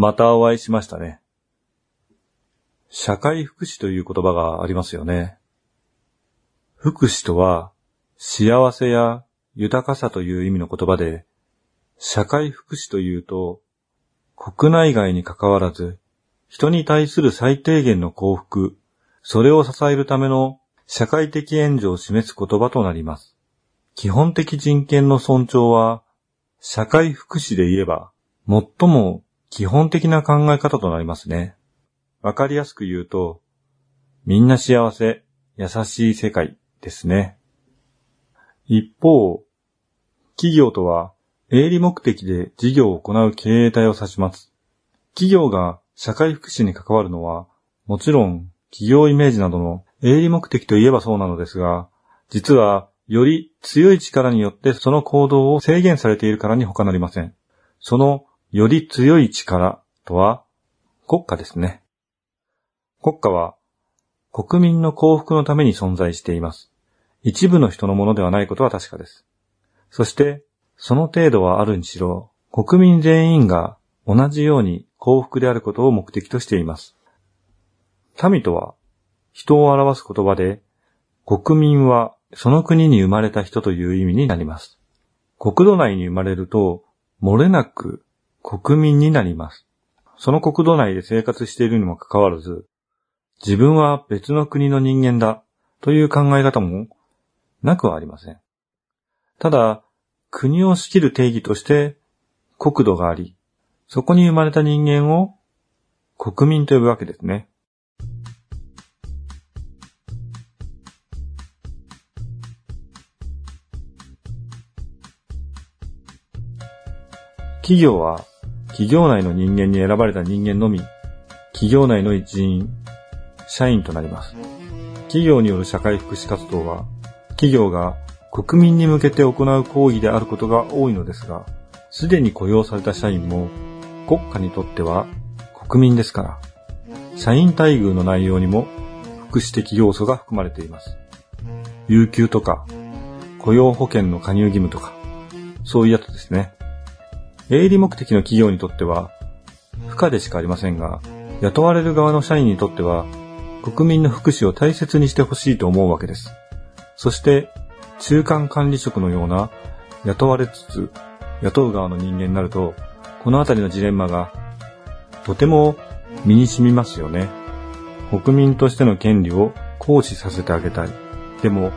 またお会いしましたね。社会福祉という言葉がありますよね。福祉とは、幸せや豊かさという意味の言葉で、社会福祉というと、国内外に関わらず、人に対する最低限の幸福、それを支えるための社会的援助を示す言葉となります。基本的人権の尊重は、社会福祉で言えば、最も基本的な考え方となりますね。わかりやすく言うと、みんな幸せ、優しい世界ですね。一方、企業とは営利目的で事業を行う経営体を指します。企業が社会福祉に関わるのは、もちろん企業イメージなどの営利目的といえばそうなのですが、実はより強い力によってその行動を制限されているからに他なりません。そのより強い力とは国家ですね。国家は国民の幸福のために存在しています。一部の人のものではないことは確かです。そしてその程度はあるにしろ、国民全員が同じように幸福であることを目的としています。民とは、人を表す言葉で、国民はその国に生まれた人という意味になります。国土内に生まれると、漏れなく国民になります。その国土内で生活しているにもかかわらず、自分は別の国の人間だという考え方もなくはありません。ただ、国を仕切る定義として国土があり、そこに生まれた人間を国民と呼ぶわけですね。企業は企業内の人間に選ばれた人間のみ、企業内の一員、社員となります。企業による社会福祉活動は、企業が国民に向けて行う行為であることが多いのですが、すでに雇用された社員も国家にとっては国民ですから、社員待遇の内容にも福祉的要素が含まれています。有給とか、雇用保険の加入義務とか、そういうやつですね。営利目的の企業にとっては、不可でしかありませんが、雇われる側の社員にとっては、国民の福祉を大切にしてほしいと思うわけです。そして、中間管理職のような雇われつつ雇う側の人間になると、このあたりのジレンマがとても身に染みますよね。国民としての権利を行使させてあげたい。でも、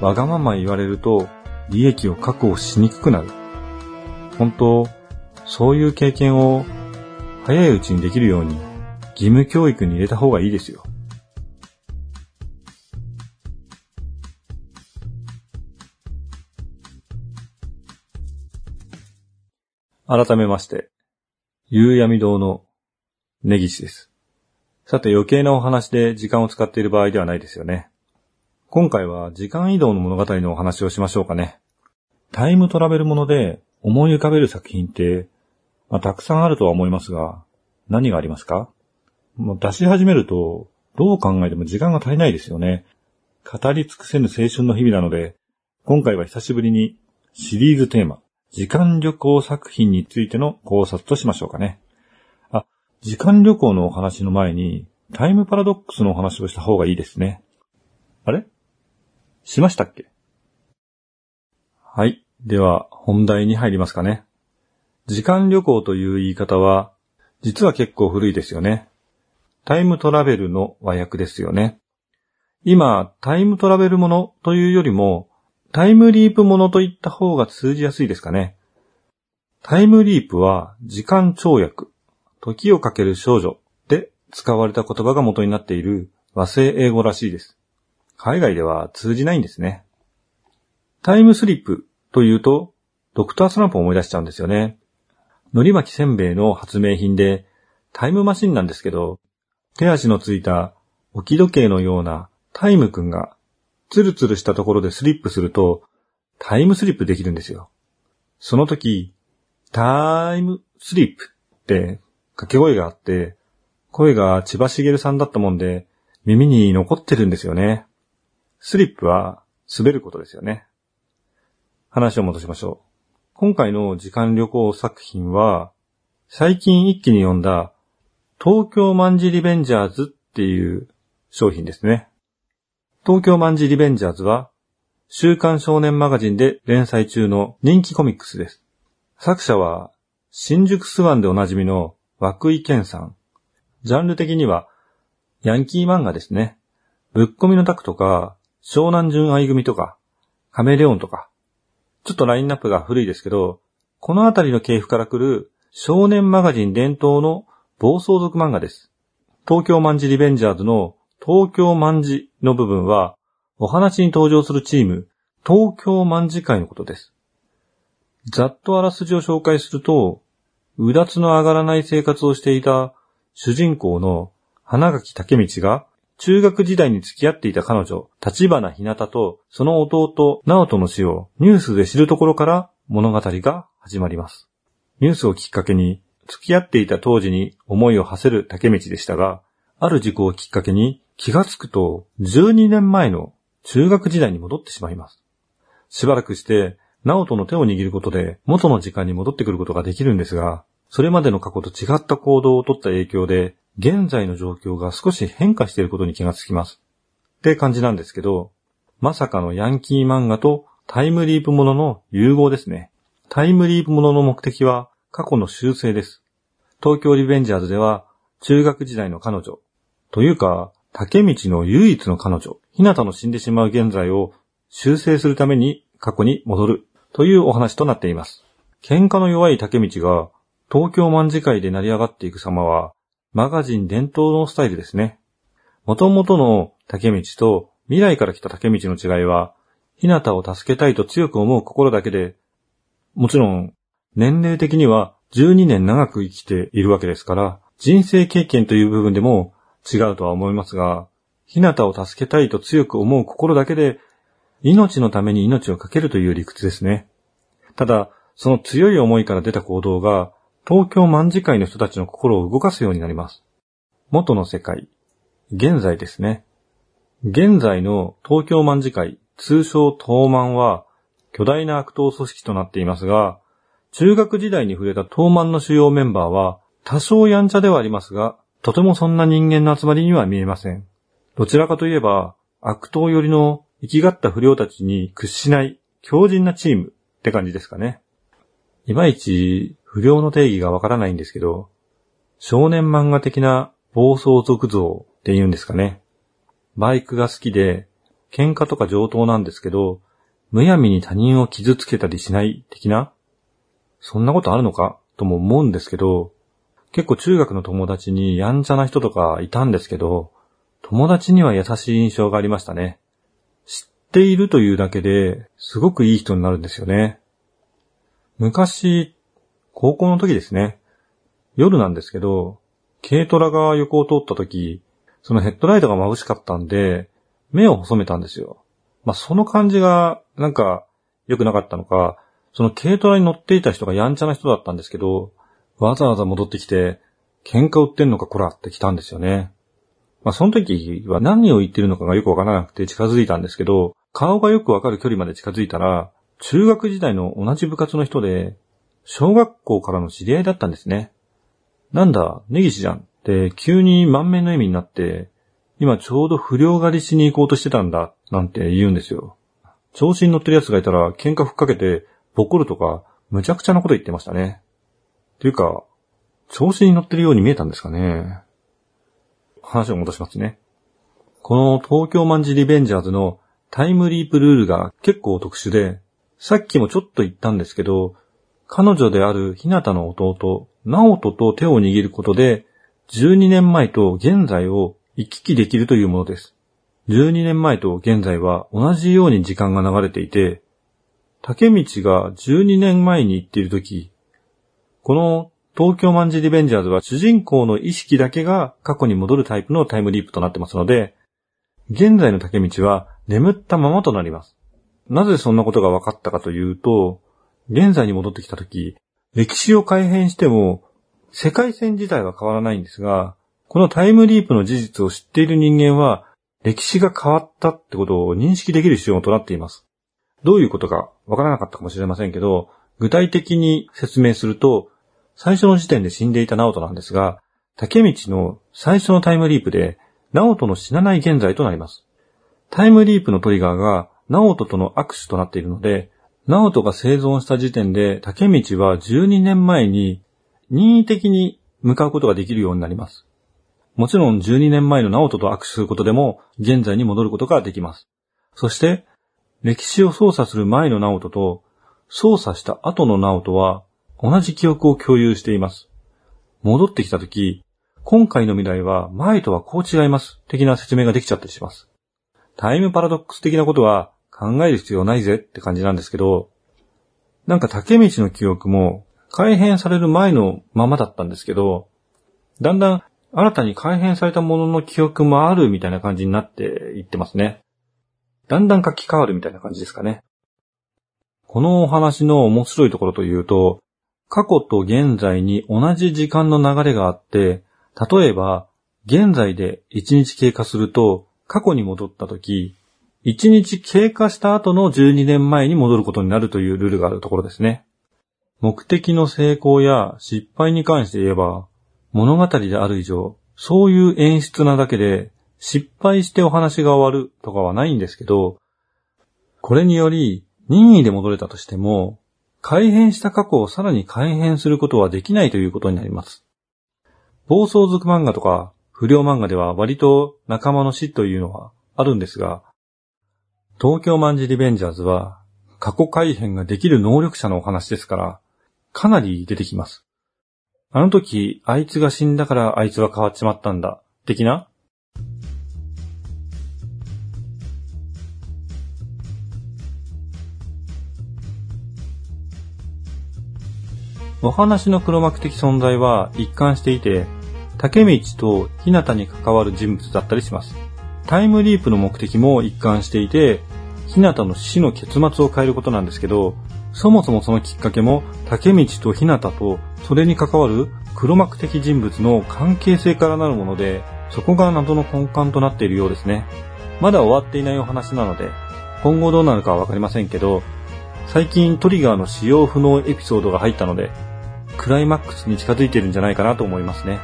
わがまま言われると利益を確保しにくくなる。本当、そういう経験を早いうちにできるように義務教育に入れた方がいいですよ。改めまして、夕闇堂の根岸です。さて余計なお話で時間を使っている場合ではないですよね。今回は時間移動の物語のお話をしましょうかね。タイムトラベルもので思い浮かべる作品って、まあ、たくさんあるとは思いますが、何がありますか？もう出し始めると、どう考えても時間が足りないですよね。語り尽くせぬ青春の日々なので、今回は久しぶりにシリーズテーマ、時間旅行作品についての考察としましょうかね。あ、時間旅行のお話の前に、タイムパラドックスのお話をした方がいいですね。あれ？しましたっけ？はい。では、本題に入りますかね。時間旅行という言い方は、実は結構古いですよね。タイムトラベルの和訳ですよね。今、タイムトラベルものというよりも、タイムリープものと言った方が通じやすいですかね。タイムリープは時間跳躍、時をかける少女で使われた言葉が元になっている和製英語らしいです。海外では通じないんですね。タイムスリップというと、ドクタースランプを思い出しちゃうんですよね。海苔巻きせんべいの発明品で、タイムマシンなんですけど、手足のついた置き時計のようなタイムくんがツルツルしたところでスリップすると、タイムスリップできるんですよ。その時、タイムスリップって掛け声があって、声が千葉茂さんだったもんで、耳に残ってるんですよね。スリップは滑ることですよね。話を戻しましょう。今回の時間旅行作品は、最近一気に読んだ東京マンジリベンジャーズっていう商品ですね。東京マンジリベンジャーズは週刊少年マガジンで連載中の人気コミックスです。作者は新宿スワンでおなじみの涌井健さん。ジャンル的にはヤンキー漫画ですね。ぶっ込みのタクとか、湘南純愛組とか、カメレオンとか。ちょっとラインナップが古いですけど、このあたりの系譜から来る少年マガジン伝統の暴走族漫画です。東京マンジリベンジャーズの東京マンジの部分は、お話に登場するチーム、東京マンジ会のことです。ざっとあらすじを紹介すると、うだつの上がらない生活をしていた主人公の花垣竹道が中学時代に付き合っていた彼女、立花ひなたとその弟、直人の死をニュースで知るところから物語が始まります。ニュースをきっかけに付き合っていた当時に思いを馳せる竹道でしたが、ある事故をきっかけに気がつくと12年前の中学時代に戻ってしまいます。しばらくして、直人の手を握ることで元の時間に戻ってくることができるんですが、それまでの過去と違った行動をとった影響で現在の状況が少し変化していることに気がつきます。って感じなんですけど、まさかのヤンキー漫画とタイムリープものの融合ですね。タイムリープものの目的は過去の修正です。東京リベンジャーズでは中学時代の彼女、というか、竹道の唯一の彼女、日向の死んでしまう現在を修正するために過去に戻るというお話となっています。喧嘩の弱い竹道が東京卍会で成り上がっていく様はマガジン伝統のスタイルですね。元々の竹道と未来から来た竹道の違いは、日向を助けたいと強く思う心だけで、もちろん年齢的には12年長く生きているわけですから、人生経験という部分でも違うとは思いますが、日向を助けたいと強く思う心だけで、命のために命を懸けるという理屈ですね。ただ、その強い思いから出た行動が、東京卍会の人たちの心を動かすようになります。元の世界。現在ですね。現在の東京卍会、通称東万は、巨大な悪党組織となっていますが、中学時代に触れた東万の主要メンバーは、多少やんちゃではありますが、とてもそんな人間の集まりには見えません。どちらかといえば、悪党寄りの生きがった不良たちに屈しない強靭なチームって感じですかね。いまいち不良の定義がわからないんですけど、少年漫画的な暴走族像って言うんですかね。バイクが好きで、喧嘩とか上等なんですけど、むやみに他人を傷つけたりしない的なそんなことあるのか？とも思うんですけど、結構中学の友達にやんちゃな人とかいたんですけど、友達には優しい印象がありましたね。知っているというだけですごくいい人になるんですよね。昔、高校の時ですね。夜なんですけど、軽トラが横を通った時、そのヘッドライトが眩しかったんで、目を細めたんですよ。まあ、その感じが、なんか、良くなかったのか、その軽トラに乗っていた人がやんちゃな人だったんですけど、わざわざ戻ってきて、喧嘩売ってんのかこらって来たんですよね。まあ、その時は何を言ってるのかがよくわからなくて近づいたんですけど、顔がよくわかる距離まで近づいたら、中学時代の同じ部活の人で、小学校からの知り合いだったんですね。なんだ、根岸じゃんって急に満面の笑みになって、今ちょうど不良狩りしに行こうとしてたんだ、なんて言うんですよ。調子に乗ってる奴がいたら喧嘩ふっかけて、ボコるとか、むちゃくちゃなこと言ってましたね。というか、調子に乗ってるように見えたんですかね。話を戻しますね。この東京マンジリベンジャーズのタイムリープルールが結構特殊で、さっきもちょっと言ったんですけど、彼女である日向の弟、直人と手を握ることで、12年前と現在を行き来できるというものです。12年前と現在は同じように時間が流れていて、竹道が12年前に行っているとき、この東京マンジリベンジャーズは主人公の意識だけが過去に戻るタイプのタイムリープとなってますので、現在の竹道は眠ったままとなります。なぜそんなことが分かったかというと、現在に戻ってきたとき、歴史を改変しても世界線自体は変わらないんですが、このタイムリープの事実を知っている人間は、歴史が変わったってことを認識できる必要となっています。どういうことかわからなかったかもしれませんけど、具体的に説明すると、最初の時点で死んでいたナオトなんですが、竹道の最初のタイムリープで、ナオトの死なない現在となります。タイムリープのトリガーが、ナオトとの握手となっているので、ナオトが生存した時点で、竹道は12年前に任意的に向かうことができるようになります。もちろん12年前のナオトと握手することでも、現在に戻ることができます。そして、歴史を操作する前のナオトと、操作した後のナオトは、同じ記憶を共有しています。戻ってきたとき、今回の未来は前とはこう違います。的な説明ができちゃったりします。タイムパラドックス的なことは考える必要ないぜって感じなんですけど、なんか竹道の記憶も改変される前のままだったんですけど、だんだん新たに改変されたものの記憶もあるみたいな感じになっていってますね。だんだん書き換わるみたいな感じですかね。このお話の面白いところというと、過去と現在に同じ時間の流れがあって、例えば、現在で1日経過すると、過去に戻った時、1日経過した後の12年前に戻ることになるというルールがあるところですね。目的の成功や失敗に関して言えば、物語である以上、そういう演出なだけで、失敗してお話が終わるとかはないんですけど、これにより任意で戻れたとしても、改変した過去をさらに改変することはできないということになります。暴走族漫画とか不良漫画では割と仲間の死というのはあるんですが、東京マンジリベンジャーズは過去改変ができる能力者のお話ですから、かなり出てきます。あの時、あいつが死んだからあいつは変わっちまったんだ、的な？お話の黒幕的存在は一貫していて、竹道と日向に関わる人物だったりします。タイムリープの目的も一貫していて、日向の死の結末を変えることなんですけど、そもそもそのきっかけも竹道と日向とそれに関わる黒幕的人物の関係性からなるもので、そこが謎の根幹となっているようですね。まだ終わっていないお話なので、今後どうなるかはわかりませんけど、最近トリガーの使用不能エピソードが入ったので、クライマックスに近づいてるんじゃないかなと思いますね。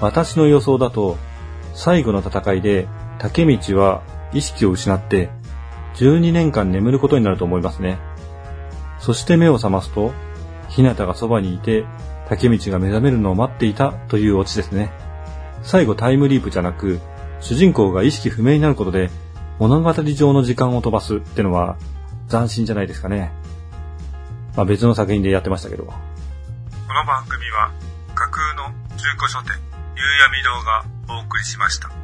私の予想だと、最後の戦いで竹道は意識を失って12年間眠ることになると思いますね。そして目を覚ますと、日向がそばにいて、竹道が目覚めるのを待っていたというオチですね。最後タイムリープじゃなく、主人公が意識不明になることで、物語上の時間を飛ばすってのは、斬新じゃないですかね。まあ別の作品でやってましたけど。この番組は、架空の中古書店、夕闇堂がお送りしました。